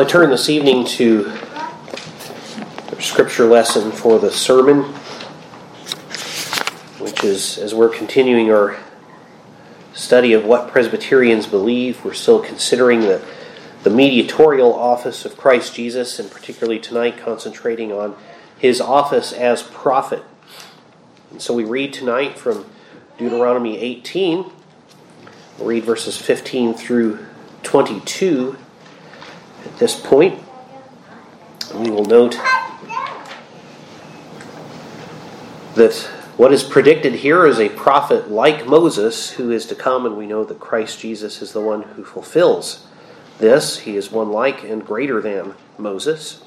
I turn this evening to scripture lesson for the sermon, which is as we're continuing our study of what Presbyterians believe, we're still considering the, the mediatorial office of Christ Jesus, and particularly tonight concentrating on his office as prophet. And so we read tonight from Deuteronomy 18. We'll read verses 15 through 22 at this point. We will note that what is predicted here is a prophet like Moses who is to come, and we know that Christ Jesus is the one who fulfills this. He is one like and greater than Moses.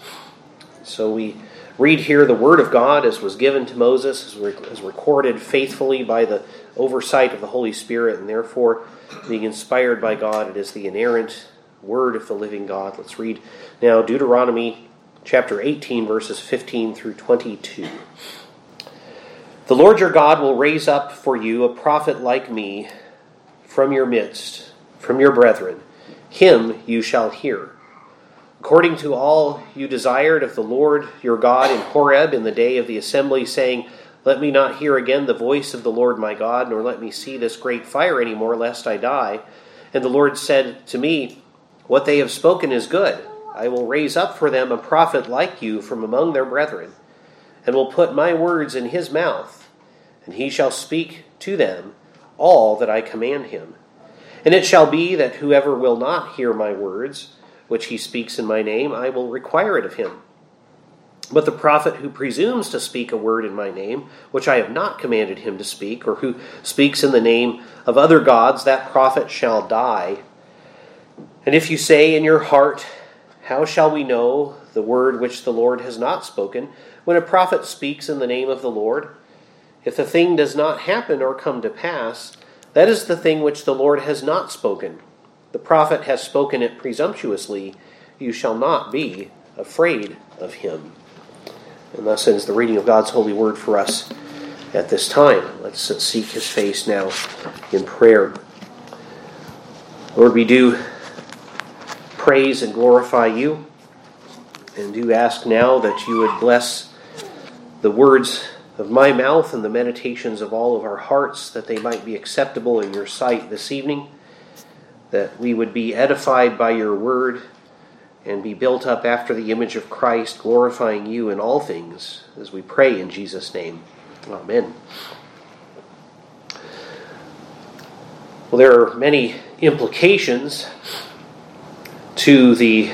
So we read here the word of God as was given to Moses, as recorded faithfully by the oversight of the Holy Spirit, and therefore being inspired by God, it is the inerrant word of the living God. Let's read now Deuteronomy chapter 18, verses 15 through 22. The Lord your God will raise up for you a prophet like me from your midst, from your brethren. Him you shall hear. According to all you desired of the Lord your God in Horeb in the day of the assembly, saying, Let me not hear again the voice of the Lord my God, nor let me see this great fire any more, lest I die. And the Lord said to me, what they have spoken is good. I will raise up for them a prophet like you from among their brethren, and will put my words in his mouth, and he shall speak to them all that I command him. And it shall be that whoever will not hear my words, which he speaks in my name, I will require it of him. But the prophet who presumes to speak a word in my name, which I have not commanded him to speak, or who speaks in the name of other gods, that prophet shall die. And if you say in your heart, How shall we know the word which the Lord has not spoken, when a prophet speaks in the name of the Lord? If the thing does not happen or come to pass, that is the thing which the Lord has not spoken. The prophet has spoken it presumptuously. You shall not be afraid of him. And thus ends the reading of God's holy word for us at this time. Let's seek his face now in prayer. Lord, we do praise and glorify you. And do ask now that you would bless the words of my mouth and the meditations of all of our hearts, that they might be acceptable in your sight this evening, that we would be edified by your word and be built up after the image of Christ, glorifying you in all things, as we pray in Jesus' name. Amen. Well, there are many implications to the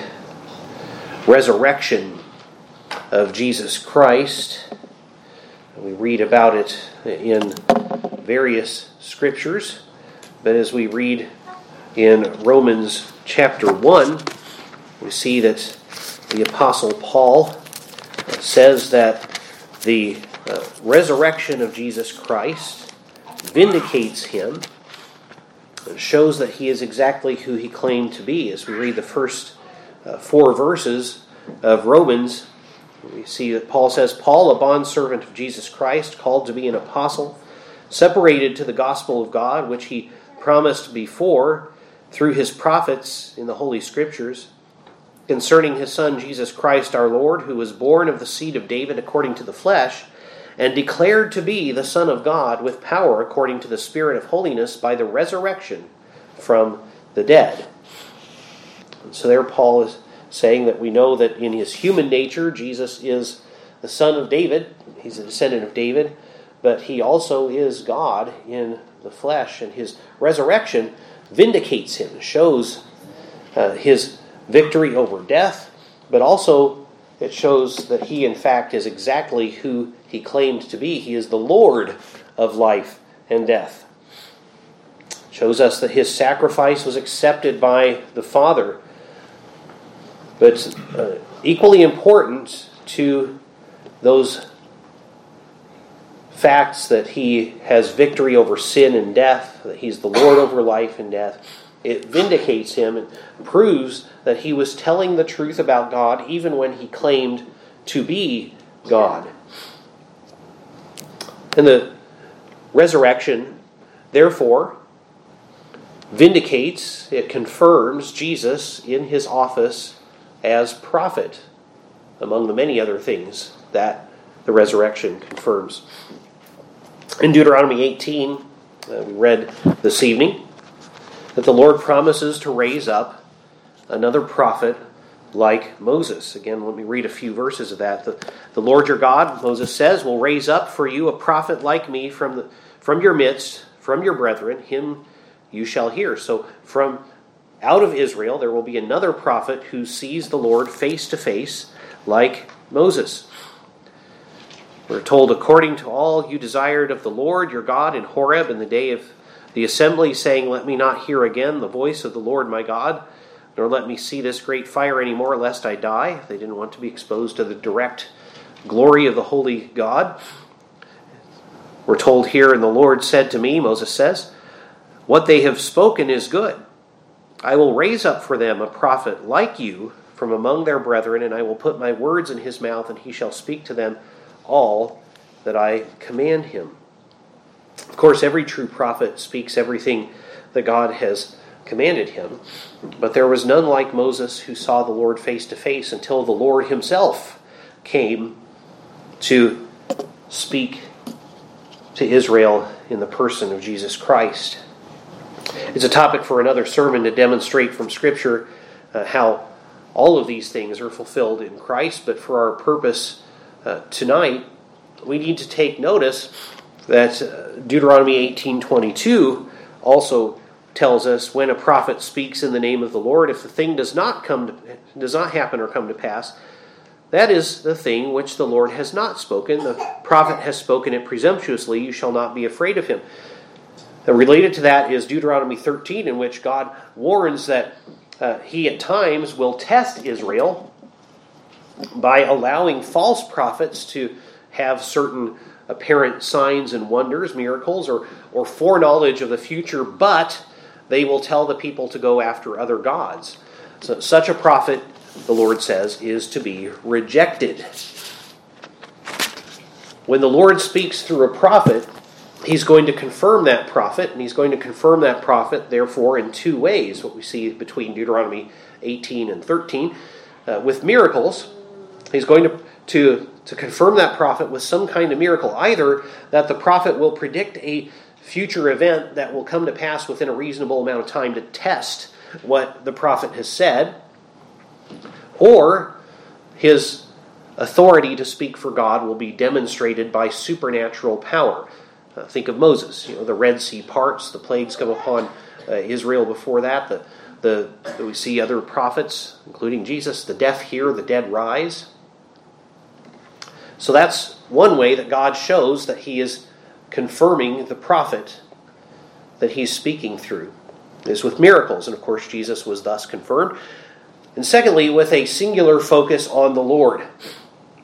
resurrection of Jesus Christ. We read about it in various scriptures, but as we read in Romans chapter 1, we see that the Apostle Paul says that the uh, resurrection of Jesus Christ vindicates him shows that he is exactly who he claimed to be. As we read the first uh, four verses of Romans, we see that Paul says, Paul, a bondservant of Jesus Christ, called to be an apostle, separated to the gospel of God, which he promised before through his prophets in the Holy Scriptures, concerning his Son Jesus Christ our Lord, who was born of the seed of David according to the flesh and declared to be the Son of God with power according to the Spirit of holiness by the resurrection from the dead. And so there Paul is saying that we know that in his human nature, Jesus is the son of David, he's a descendant of David, but he also is God in the flesh, and his resurrection vindicates him, shows uh, his victory over death, but also it shows that he, in fact, is exactly who he claimed to be. He is the Lord of life and death. It Shows us that his sacrifice was accepted by the Father. But uh, equally important to those facts that he has victory over sin and death, that he's the Lord over life and death, it vindicates him and proves that he was telling the truth about God even when he claimed to be God. And the resurrection, therefore, vindicates, it confirms Jesus in his office as prophet, among the many other things that the resurrection confirms. In Deuteronomy 18, uh, we read this evening that the Lord promises to raise up another prophet like Moses. Again, let me read a few verses of that. The, the Lord your God, Moses says, will raise up for you a prophet like me from, the, from your midst, from your brethren. Him you shall hear. So, from out of Israel, there will be another prophet who sees the Lord face to face, like Moses. We're told, according to all you desired of the Lord your God in Horeb in the day of the assembly, saying, Let me not hear again the voice of the Lord my God nor let me see this great fire any more, lest I die. They didn't want to be exposed to the direct glory of the holy God. We're told here, and the Lord said to me, Moses says, What they have spoken is good. I will raise up for them a prophet like you from among their brethren, and I will put my words in his mouth, and he shall speak to them all that I command him. Of course, every true prophet speaks everything that God has commanded him. But there was none like Moses who saw the Lord face to face until the Lord himself came to speak to Israel in the person of Jesus Christ. It's a topic for another sermon to demonstrate from Scripture uh, how all of these things are fulfilled in Christ, but for our purpose uh, tonight, we need to take notice that uh, Deuteronomy 18:22 also tells us when a prophet speaks in the name of the Lord, if the thing does not come to, does not happen or come to pass, that is the thing which the Lord has not spoken. The prophet has spoken it presumptuously. You shall not be afraid of him. And related to that is Deuteronomy 13, in which God warns that uh, he at times will test Israel by allowing false prophets to have certain apparent signs and wonders, miracles, or, or foreknowledge of the future, but they will tell the people to go after other gods. So, such a prophet, the Lord says, is to be rejected. When the Lord speaks through a prophet, he's going to confirm that prophet, and he's going to confirm that prophet, therefore, in two ways, what we see between Deuteronomy 18 and 13. Uh, with miracles, he's going to, to, to confirm that prophet with some kind of miracle. Either that the prophet will predict a future event that will come to pass within a reasonable amount of time to test what the prophet has said, or his authority to speak for God will be demonstrated by supernatural power. Uh, think of Moses. You know, the Red Sea parts, the plagues come upon uh, Israel before that. The, the, we see other prophets, including Jesus, the deaf hear, the dead rise. So that's one way that God shows that He is confirming the prophet that he's speaking through is with miracles. And of course, Jesus was thus confirmed. And secondly, with a singular focus on the Lord,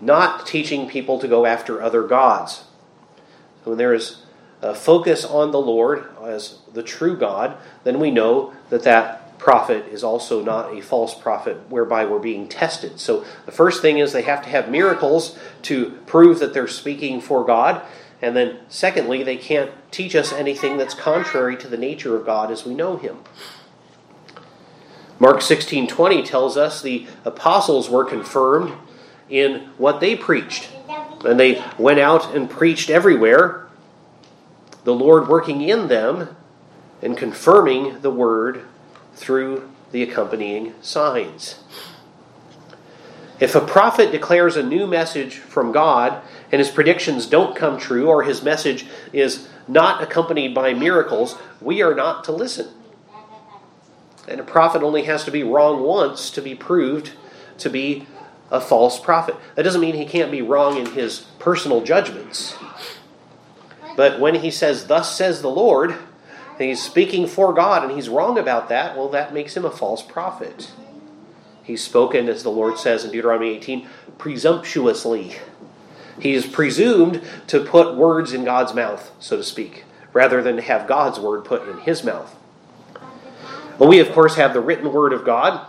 not teaching people to go after other gods. When there is a focus on the Lord as the true God, then we know that that prophet is also not a false prophet whereby we're being tested. So the first thing is they have to have miracles to prove that they're speaking for God. And then, secondly, they can't teach us anything that's contrary to the nature of God as we know Him. Mark 16:20 tells us the apostles were confirmed in what they preached. And they went out and preached everywhere, the Lord working in them and confirming the word through the accompanying signs. If a prophet declares a new message from God and his predictions don't come true or his message is not accompanied by miracles, we are not to listen. And a prophet only has to be wrong once to be proved to be a false prophet. That doesn't mean he can't be wrong in his personal judgments. But when he says, Thus says the Lord, and he's speaking for God and he's wrong about that, well, that makes him a false prophet. He's spoken, as the Lord says in Deuteronomy 18, presumptuously. He is presumed to put words in God's mouth, so to speak, rather than have God's word put in his mouth. But we, of course, have the written word of God,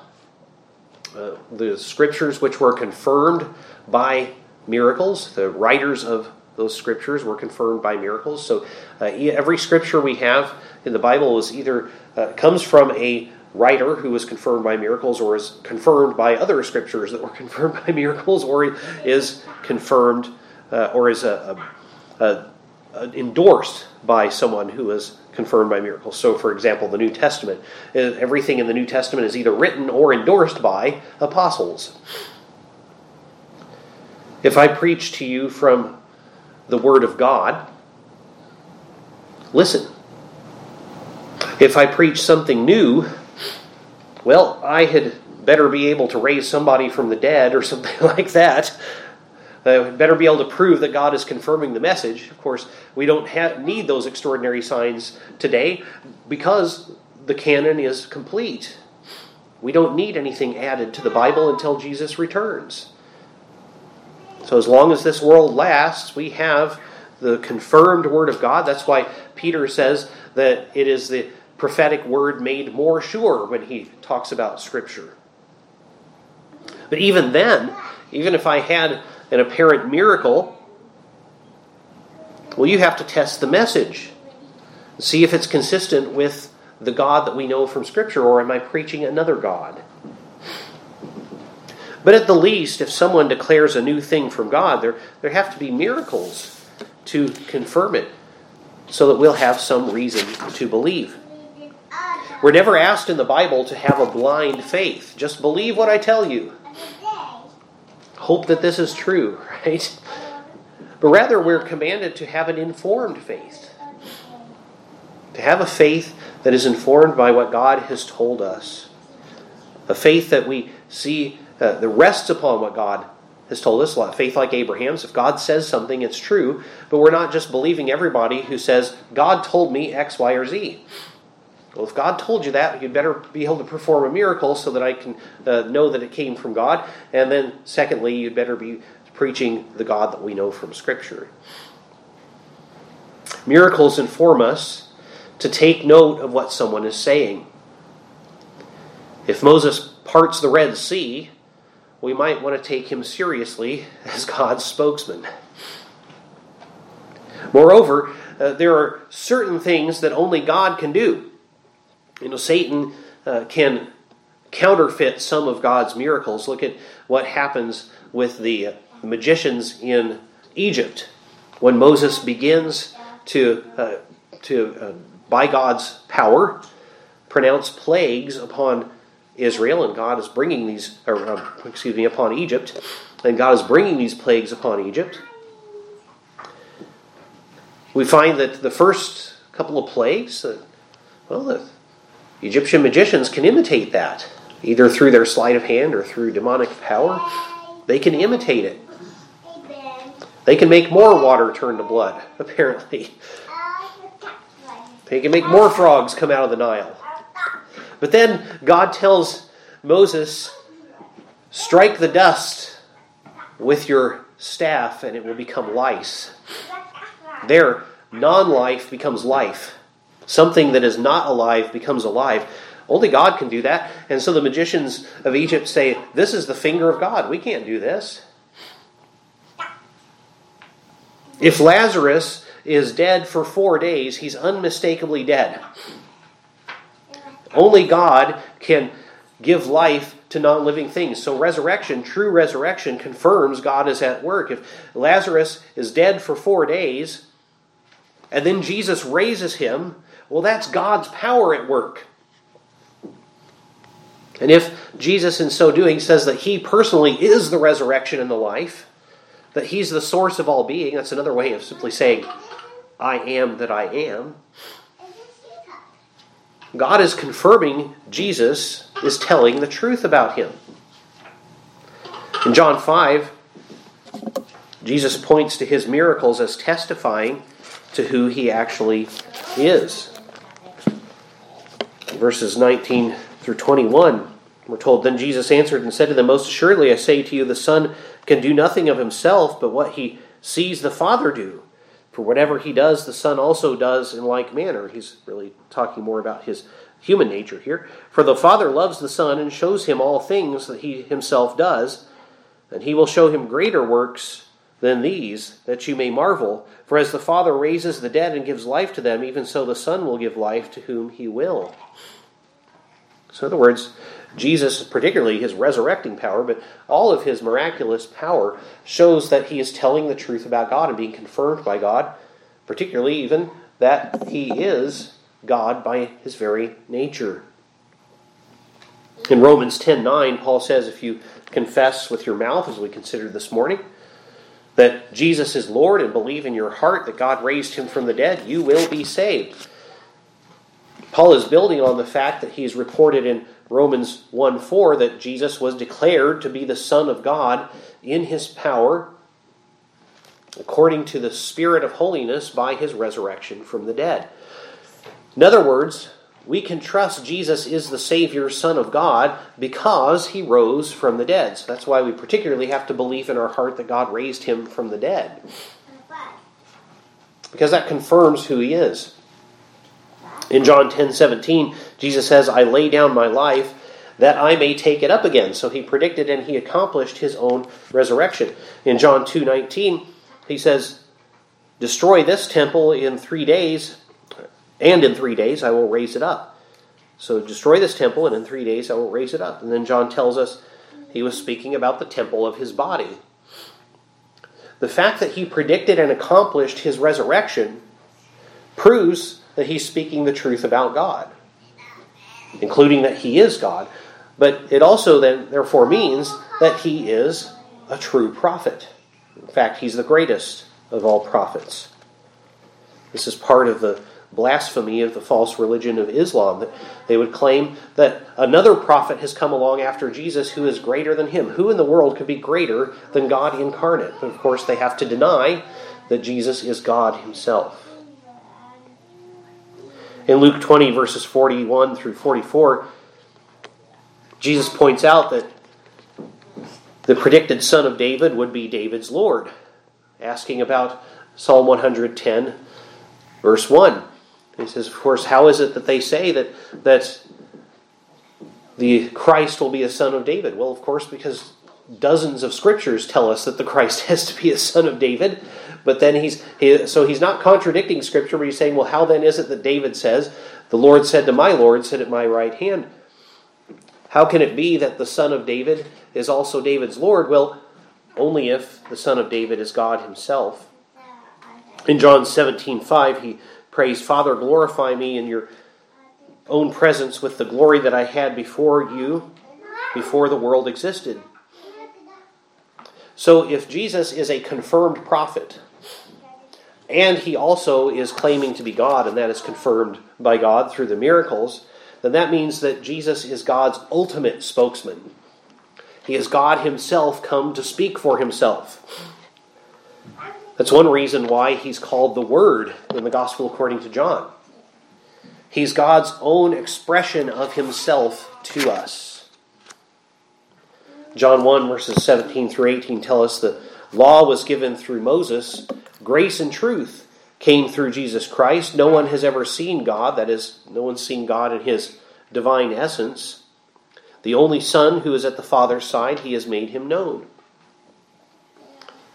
uh, the scriptures which were confirmed by miracles. The writers of those scriptures were confirmed by miracles. So uh, every scripture we have in the Bible is either uh, comes from a writer who was confirmed by miracles or is confirmed by other scriptures that were confirmed by miracles or is confirmed uh, or is a, a, a, endorsed by someone who is confirmed by miracles. So, for example, the New Testament, uh, everything in the New Testament is either written or endorsed by apostles. If I preach to you from the Word of God, listen. If I preach something new, well, I had better be able to raise somebody from the dead or something like that. Uh, better be able to prove that God is confirming the message. Of course, we don't have, need those extraordinary signs today because the canon is complete. We don't need anything added to the Bible until Jesus returns. So, as long as this world lasts, we have the confirmed Word of God. That's why Peter says that it is the prophetic word made more sure when he talks about Scripture. But even then, even if I had an apparent miracle, well, you have to test the message. See if it's consistent with the God that we know from Scripture, or am I preaching another God? But at the least, if someone declares a new thing from God, there, there have to be miracles to confirm it so that we'll have some reason to believe. We're never asked in the Bible to have a blind faith. Just believe what I tell you. Hope that this is true, right? But rather, we're commanded to have an informed faith. To have a faith that is informed by what God has told us. A faith that we see uh, that rests upon what God has told us. Faith like Abraham's. If God says something, it's true. But we're not just believing everybody who says, God told me X, Y, or Z. Well, if God told you that, you'd better be able to perform a miracle so that I can uh, know that it came from God. And then, secondly, you'd better be preaching the God that we know from Scripture. Miracles inform us to take note of what someone is saying. If Moses parts the Red Sea, we might want to take him seriously as God's spokesman. Moreover, uh, there are certain things that only God can do. You know, Satan uh, can counterfeit some of God's miracles. Look at what happens with the magicians in Egypt when Moses begins to uh, to uh, by God's power pronounce plagues upon Israel, and God is bringing these, or uh, excuse me, upon Egypt, and God is bringing these plagues upon Egypt. We find that the first couple of plagues, uh, well, the Egyptian magicians can imitate that, either through their sleight of hand or through demonic power. They can imitate it. They can make more water turn to blood, apparently. They can make more frogs come out of the Nile. But then God tells Moses, strike the dust with your staff and it will become lice. There, non life becomes life. Something that is not alive becomes alive. Only God can do that. And so the magicians of Egypt say, This is the finger of God. We can't do this. If Lazarus is dead for four days, he's unmistakably dead. Only God can give life to non living things. So, resurrection, true resurrection, confirms God is at work. If Lazarus is dead for four days, and then Jesus raises him, well, that's God's power at work. And if Jesus, in so doing, says that he personally is the resurrection and the life, that he's the source of all being, that's another way of simply saying, I am that I am. God is confirming Jesus is telling the truth about him. In John 5, Jesus points to his miracles as testifying to who he actually is verses 19 through 21. We're told, Then Jesus answered and said to them, Most assuredly I say to you, the Son can do nothing of himself, but what he sees the Father do. For whatever he does, the Son also does in like manner. He's really talking more about his human nature here. For the Father loves the Son and shows him all things that he himself does, and he will show him greater works than these, that you may marvel. For as the Father raises the dead and gives life to them, even so the Son will give life to whom he will. So, in other words, Jesus, particularly his resurrecting power, but all of his miraculous power shows that he is telling the truth about God and being confirmed by God, particularly even that he is God by his very nature. In Romans 10:9, Paul says if you confess with your mouth as we considered this morning that Jesus is Lord and believe in your heart that God raised him from the dead, you will be saved. Paul is building on the fact that he he's reported in Romans 1 4 that Jesus was declared to be the Son of God in his power, according to the Spirit of holiness by his resurrection from the dead. In other words, we can trust Jesus is the Savior, Son of God, because he rose from the dead. So that's why we particularly have to believe in our heart that God raised him from the dead. Because that confirms who he is. In John 10 17, Jesus says, I lay down my life that I may take it up again. So he predicted and he accomplished his own resurrection. In John 2 19, he says, Destroy this temple in three days, and in three days I will raise it up. So destroy this temple, and in three days I will raise it up. And then John tells us he was speaking about the temple of his body. The fact that he predicted and accomplished his resurrection proves that he's speaking the truth about God, including that he is God. But it also then therefore means that he is a true prophet. In fact, he's the greatest of all prophets. This is part of the blasphemy of the false religion of Islam that they would claim that another prophet has come along after Jesus who is greater than him. Who in the world could be greater than God incarnate? And of course, they have to deny that Jesus is God himself. In Luke 20, verses 41 through 44, Jesus points out that the predicted son of David would be David's Lord, asking about Psalm 110, verse 1. He says, of course, how is it that they say that, that the Christ will be a son of David? Well, of course, because dozens of scriptures tell us that the Christ has to be a son of David. But then he's he, so he's not contradicting scripture, but he's saying, well, how then is it that David says, "The Lord said to my Lord, sit at my right hand"? How can it be that the son of David is also David's Lord? Well, only if the son of David is God himself. In John 17:5, he prays, "Father, glorify me in your own presence with the glory that I had before you, before the world existed." So if Jesus is a confirmed prophet, and he also is claiming to be God, and that is confirmed by God through the miracles, then that means that Jesus is God's ultimate spokesman. He is God himself come to speak for himself. That's one reason why he's called the Word in the Gospel according to John. He's God's own expression of himself to us. John 1, verses 17 through 18 tell us the law was given through Moses, grace and truth came through Jesus Christ. No one has ever seen God, that is, no one's seen God in his divine essence. The only Son who is at the Father's side, he has made him known.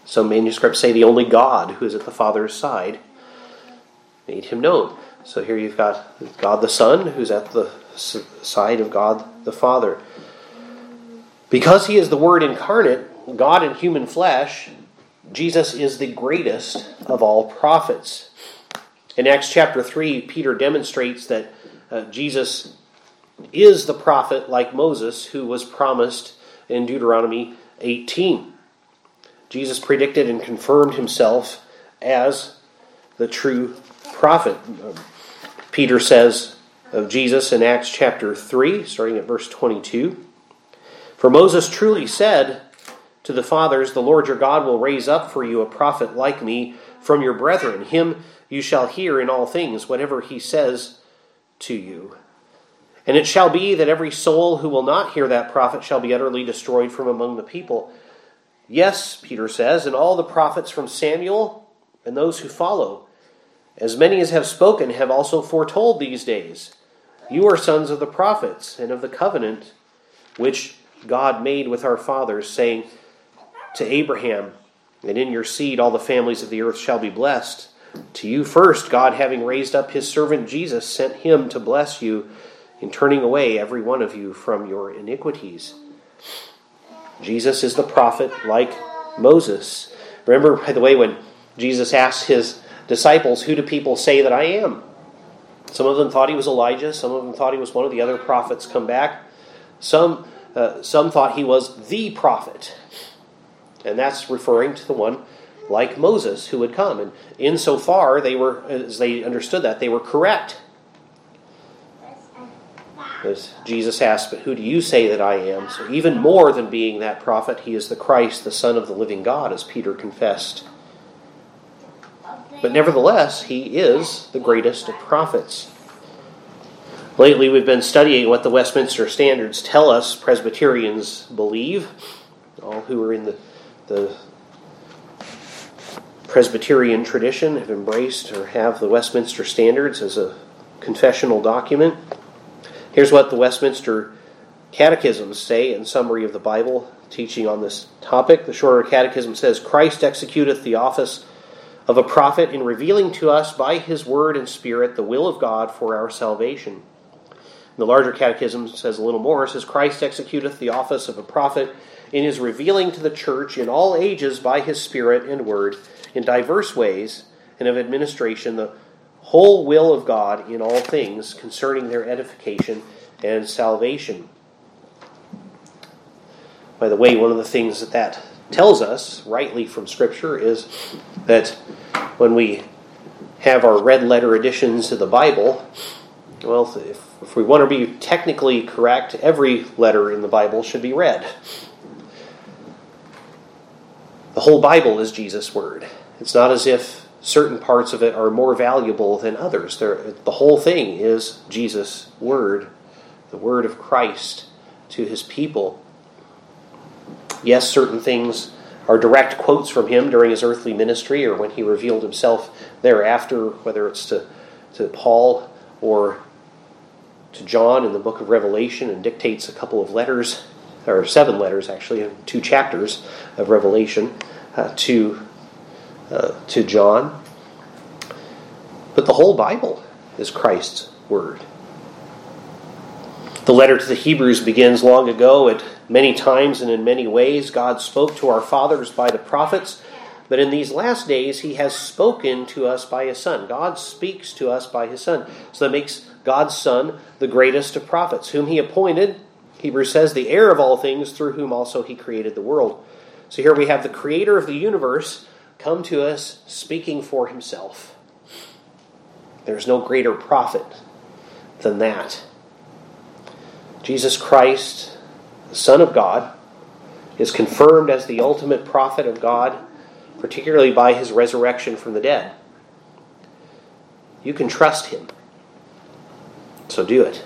Some manuscripts say the only God who is at the Father's side made him known. So here you've got God the Son who's at the side of God the Father. Because he is the Word incarnate, God in human flesh, Jesus is the greatest of all prophets. In Acts chapter 3, Peter demonstrates that uh, Jesus is the prophet like Moses who was promised in Deuteronomy 18. Jesus predicted and confirmed himself as the true prophet. Peter says of Jesus in Acts chapter 3, starting at verse 22 For Moses truly said, to the fathers, The Lord your God will raise up for you a prophet like me from your brethren. Him you shall hear in all things, whatever he says to you. And it shall be that every soul who will not hear that prophet shall be utterly destroyed from among the people. Yes, Peter says, and all the prophets from Samuel and those who follow, as many as have spoken, have also foretold these days. You are sons of the prophets and of the covenant which God made with our fathers, saying, to Abraham, and in your seed all the families of the earth shall be blessed. To you first, God, having raised up his servant Jesus, sent him to bless you in turning away every one of you from your iniquities. Jesus is the prophet like Moses. Remember, by the way, when Jesus asked his disciples, Who do people say that I am? Some of them thought he was Elijah, some of them thought he was one of the other prophets come back. Some, uh, some thought he was the prophet. And that's referring to the one like Moses who would come. And insofar they were, as they understood that, they were correct. As Jesus asked, But who do you say that I am? So, even more than being that prophet, he is the Christ, the Son of the living God, as Peter confessed. But nevertheless, he is the greatest of prophets. Lately, we've been studying what the Westminster Standards tell us Presbyterians believe, all who are in the, the Presbyterian tradition have embraced or have the Westminster Standards as a confessional document. Here's what the Westminster Catechisms say in summary of the Bible teaching on this topic. The Shorter Catechism says Christ executeth the office of a prophet in revealing to us by his word and spirit the will of God for our salvation. The larger catechism says a little more. It says, Christ executeth the office of a prophet in his revealing to the church in all ages by his spirit and word in diverse ways and of administration the whole will of God in all things concerning their edification and salvation. By the way, one of the things that that tells us, rightly from Scripture, is that when we have our red letter additions to the Bible, well, if, if we want to be technically correct, every letter in the Bible should be read. The whole Bible is Jesus' Word. It's not as if certain parts of it are more valuable than others. They're, the whole thing is Jesus' word, the word of Christ to his people. Yes, certain things are direct quotes from him during his earthly ministry or when he revealed himself thereafter, whether it's to, to Paul or to John in the book of Revelation and dictates a couple of letters, or seven letters actually, two chapters of Revelation uh, to uh, to John. But the whole Bible is Christ's Word. The letter to the Hebrews begins long ago. At many times and in many ways, God spoke to our fathers by the prophets. But in these last days, He has spoken to us by His Son. God speaks to us by His Son. So that makes God's Son the greatest of prophets, whom He appointed, Hebrews says, the heir of all things, through whom also He created the world. So here we have the Creator of the universe come to us speaking for himself. There's no greater prophet than that. Jesus Christ, the Son of God, is confirmed as the ultimate prophet of God, particularly by his resurrection from the dead. You can trust him. So do it.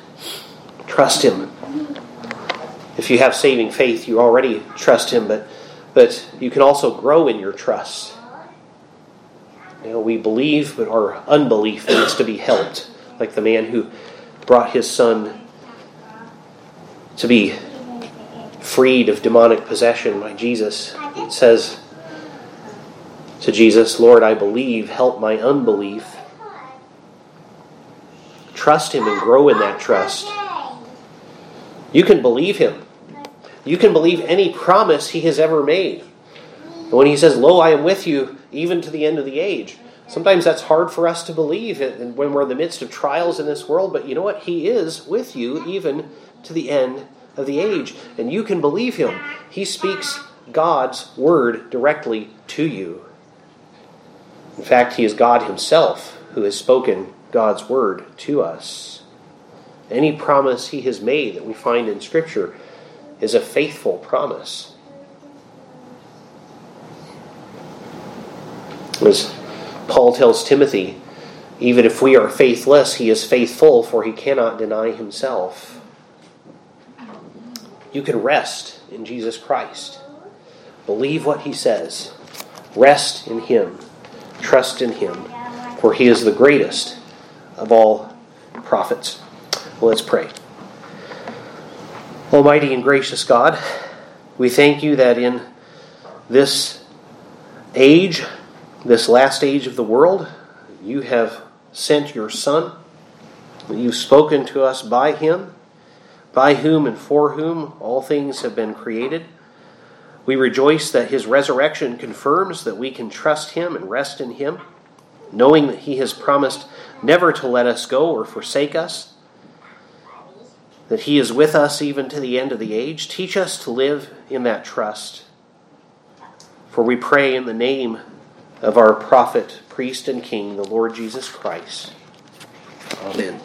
Trust him. If you have saving faith, you already trust him, but, but you can also grow in your trust. You know, we believe, but our unbelief needs to be helped. Like the man who brought his son to be freed of demonic possession by Jesus. It says to Jesus, Lord, I believe, help my unbelief. Trust Him and grow in that trust. You can believe Him. You can believe any promise He has ever made. when He says, Lo, I am with you even to the end of the age. Sometimes that's hard for us to believe when we're in the midst of trials in this world, but you know what? He is with you even to the end of the age. And you can believe him. He speaks God's word directly to you. In fact, he is God himself who has spoken God's word to us. Any promise he has made that we find in Scripture is a faithful promise. As Paul tells Timothy, even if we are faithless, he is faithful, for he cannot deny himself. You can rest in Jesus Christ. Believe what he says. Rest in him. Trust in him, for he is the greatest of all prophets. Let's pray. Almighty and gracious God, we thank you that in this age, this last age of the world, you have sent your Son, you've spoken to us by him, by whom and for whom all things have been created. We rejoice that his resurrection confirms that we can trust him and rest in him, knowing that he has promised never to let us go or forsake us, that he is with us even to the end of the age. Teach us to live in that trust. For we pray in the name of our prophet, priest, and king, the Lord Jesus Christ. Amen.